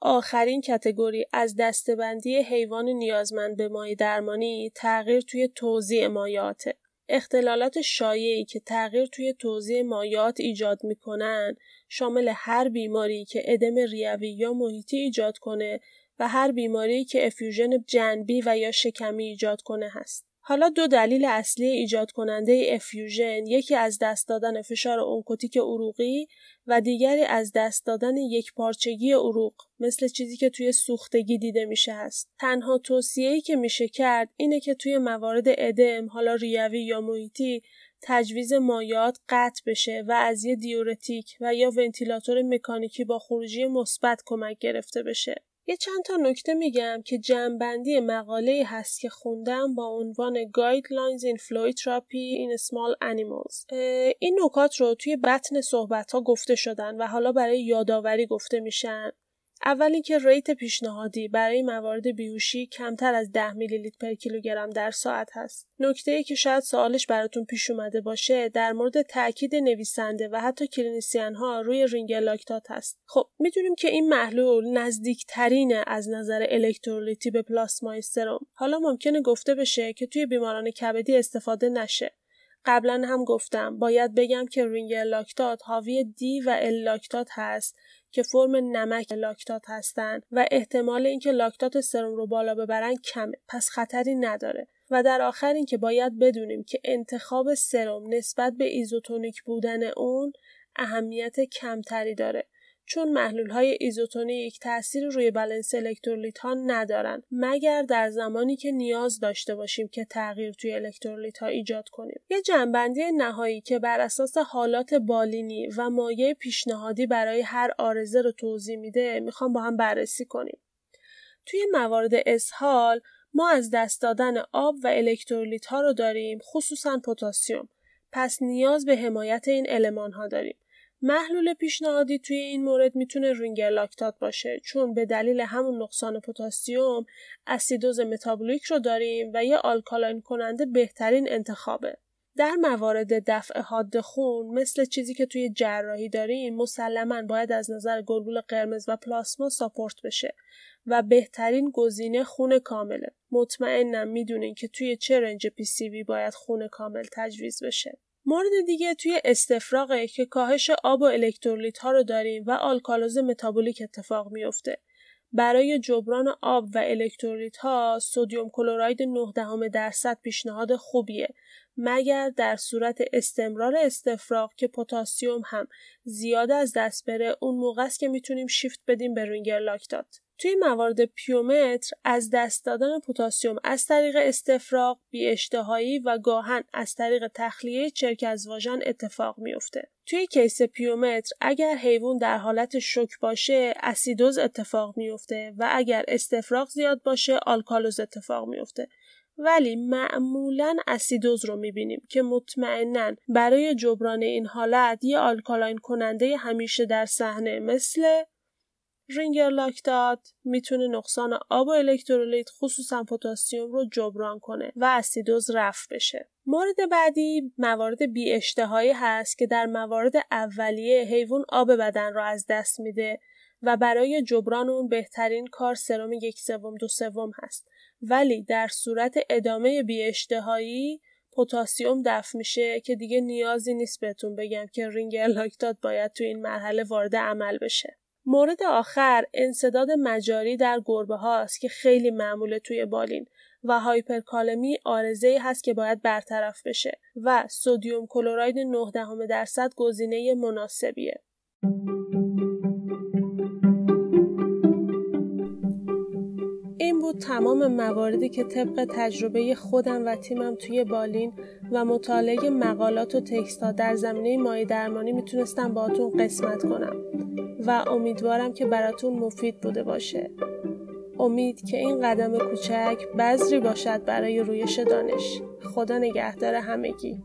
آخرین کتگوری از دستبندی حیوان نیازمند به مای درمانی تغییر توی توزیع مایاته. اختلالات شایعی که تغییر توی توزیع مایات ایجاد می‌کنن شامل هر بیماری که ادم ریوی یا محیطی ایجاد کنه و هر بیماری که effusion جنبی و یا شکمی ایجاد کنه هست. حالا دو دلیل اصلی ایجاد کننده effusion یکی از دست دادن فشار اونکوتیک عروقی و دیگری از دست دادن یک پارچگی عروق مثل چیزی که توی سوختگی دیده میشه هست. تنها توصیه‌ای که میشه کرد اینه که توی موارد ادم حالا ریوی یا محیطی تجویز مایعات قطع بشه و از یه دیورتیک و یا ونتیلاتور مکانیکی با خروجی مثبت کمک گرفته بشه. یه چند تا نکته میگم که جمعبندی مقاله هست که خوندم با عنوان Guidelines in Fluid Therapy in Small Animals. این نکات رو توی بطن صحبت ها گفته شدن و حالا برای یادآوری گفته میشن. اول اینکه rate پیشنهادی برای موارد بیهوشی کمتر از 10 میلی لیتر per کیلوگرم در ساعت هست. نکته ای که شاید سوالش براتون پیش اومده باشه در مورد تاکید نویسنده و حتی clinician ها روی رینگر لاکتات هست. خب می‌دونیم که این محلول نزدیکترینه از نظر الکترولیتی به پلاسمای سرم. حالا ممکنه گفته بشه که توی بیماران کبدی استفاده نشه. قبلا هم گفتم باید بگم که رینگر لاکتات حاوی D و L لاکتات هست که فرم نمک لاکتات هستند و احتمال اینکه لاکتات سرم رو بالا ببرن کمه. پس خطری نداره. و در آخر اینکه باید بدونیم که انتخاب سرم نسبت به ایزوتونیک بودن اون اهمیت کمتری داره. چون محلول های ایزوتونیک تاثیر روی بالانس الکترولیت ها ندارن مگر در زمانی که نیاز داشته باشیم که تغییر توی الکترولیت ها ایجاد کنیم. یه جمع‌بندی نهایی که بر اساس حالات بالینی و مایع پیشنهادی برای هر عارضه رو توضیح میده می‌خوام با هم بررسی کنیم. توی موارد اسهال ما از دست دادن آب و الکترولیت ها رو داریم خصوصا پتاسیم. پس نیاز به حمایت این المان ها داریم. محلول پیشنهادی توی این مورد می‌تونه رینگر لاکتات باشه چون به دلیل همون نقصان پتاسیم اسیدوز متابولیک رو داریم و یه alkaline کننده بهترین انتخابه. در موارد دفع حاد خون مثل چیزی که توی جراحی داریم مسلما باید از نظر گلبول قرمز و پلاسما support بشه و بهترین گزینه خون کامله. مطمئنم می‌دونین که توی چه range PCV باید خون کامل تجویز بشه. مورد دیگه توی استفراغه که کاهش آب و الکترولیت ها رو داریم و آلکالوز متابولیک اتفاق میفته. برای جبران آب و الکترولیت ها sodium chloride 9 درصد پیشنهاد خوبیه مگر در صورت استمرار استفراغ که پتاسیم هم زیاد از دست بره اون موقع است که می‌تونیم شیفت بدیم به رینگر لاکتات توی موارد پیومتر از دست دادن پتاسیم از طریق استفراغ بی اشتهایی و گاهاً از طریق تخلیه چرک از واژن اتفاق میافته. توی case پیومتر اگر حیوان در حالت شوک باشه اسیدوز اتفاق میفته و اگر استفراغ زیاد باشه آلکالوز اتفاق میفته. ولی معمولا اسیدوز رو می‌بینیم که مطمئنا برای جبران این حالت یه alkaline کننده همیشه در صحنه مثل رینگر لاکتات می‌تونه نقصان آب و الکترولیت خصوصا پتاسیم رو جبران کنه و اسیدوز رفع بشه. مورد بعدی موارد بی اشتهایی هست که در موارد اولیه حیوان آب بدن را از دست میده و برای جبران اون بهترین کار سرم یک سوم دو سوم هست ولی در صورت ادامه بی اشتهایی پتاسیم دفع میشه که دیگه نیازی نیست بهتون بگم که رینگر لاکتات باید تو این مرحله وارد عمل بشه مورد آخر انصداد مجاری در گربه هاست که خیلی معموله توی بالین و هایپرکالمی آرزه هست که باید برطرف بشه و سودیوم کلراید 9 درصد گزینه مناسبیه. این بود تمام مواردی که طبق تجربه خودم و تیمم توی بالین و مطالعه مقالات و تکست در زمینه مای درمانی می‌تونستم باهاتون قسمت کنم و امیدوارم که براتون مفید بوده باشه. امید که این قدم کوچک بذری باشد برای رویش دانش. خدا نگهدار همگی.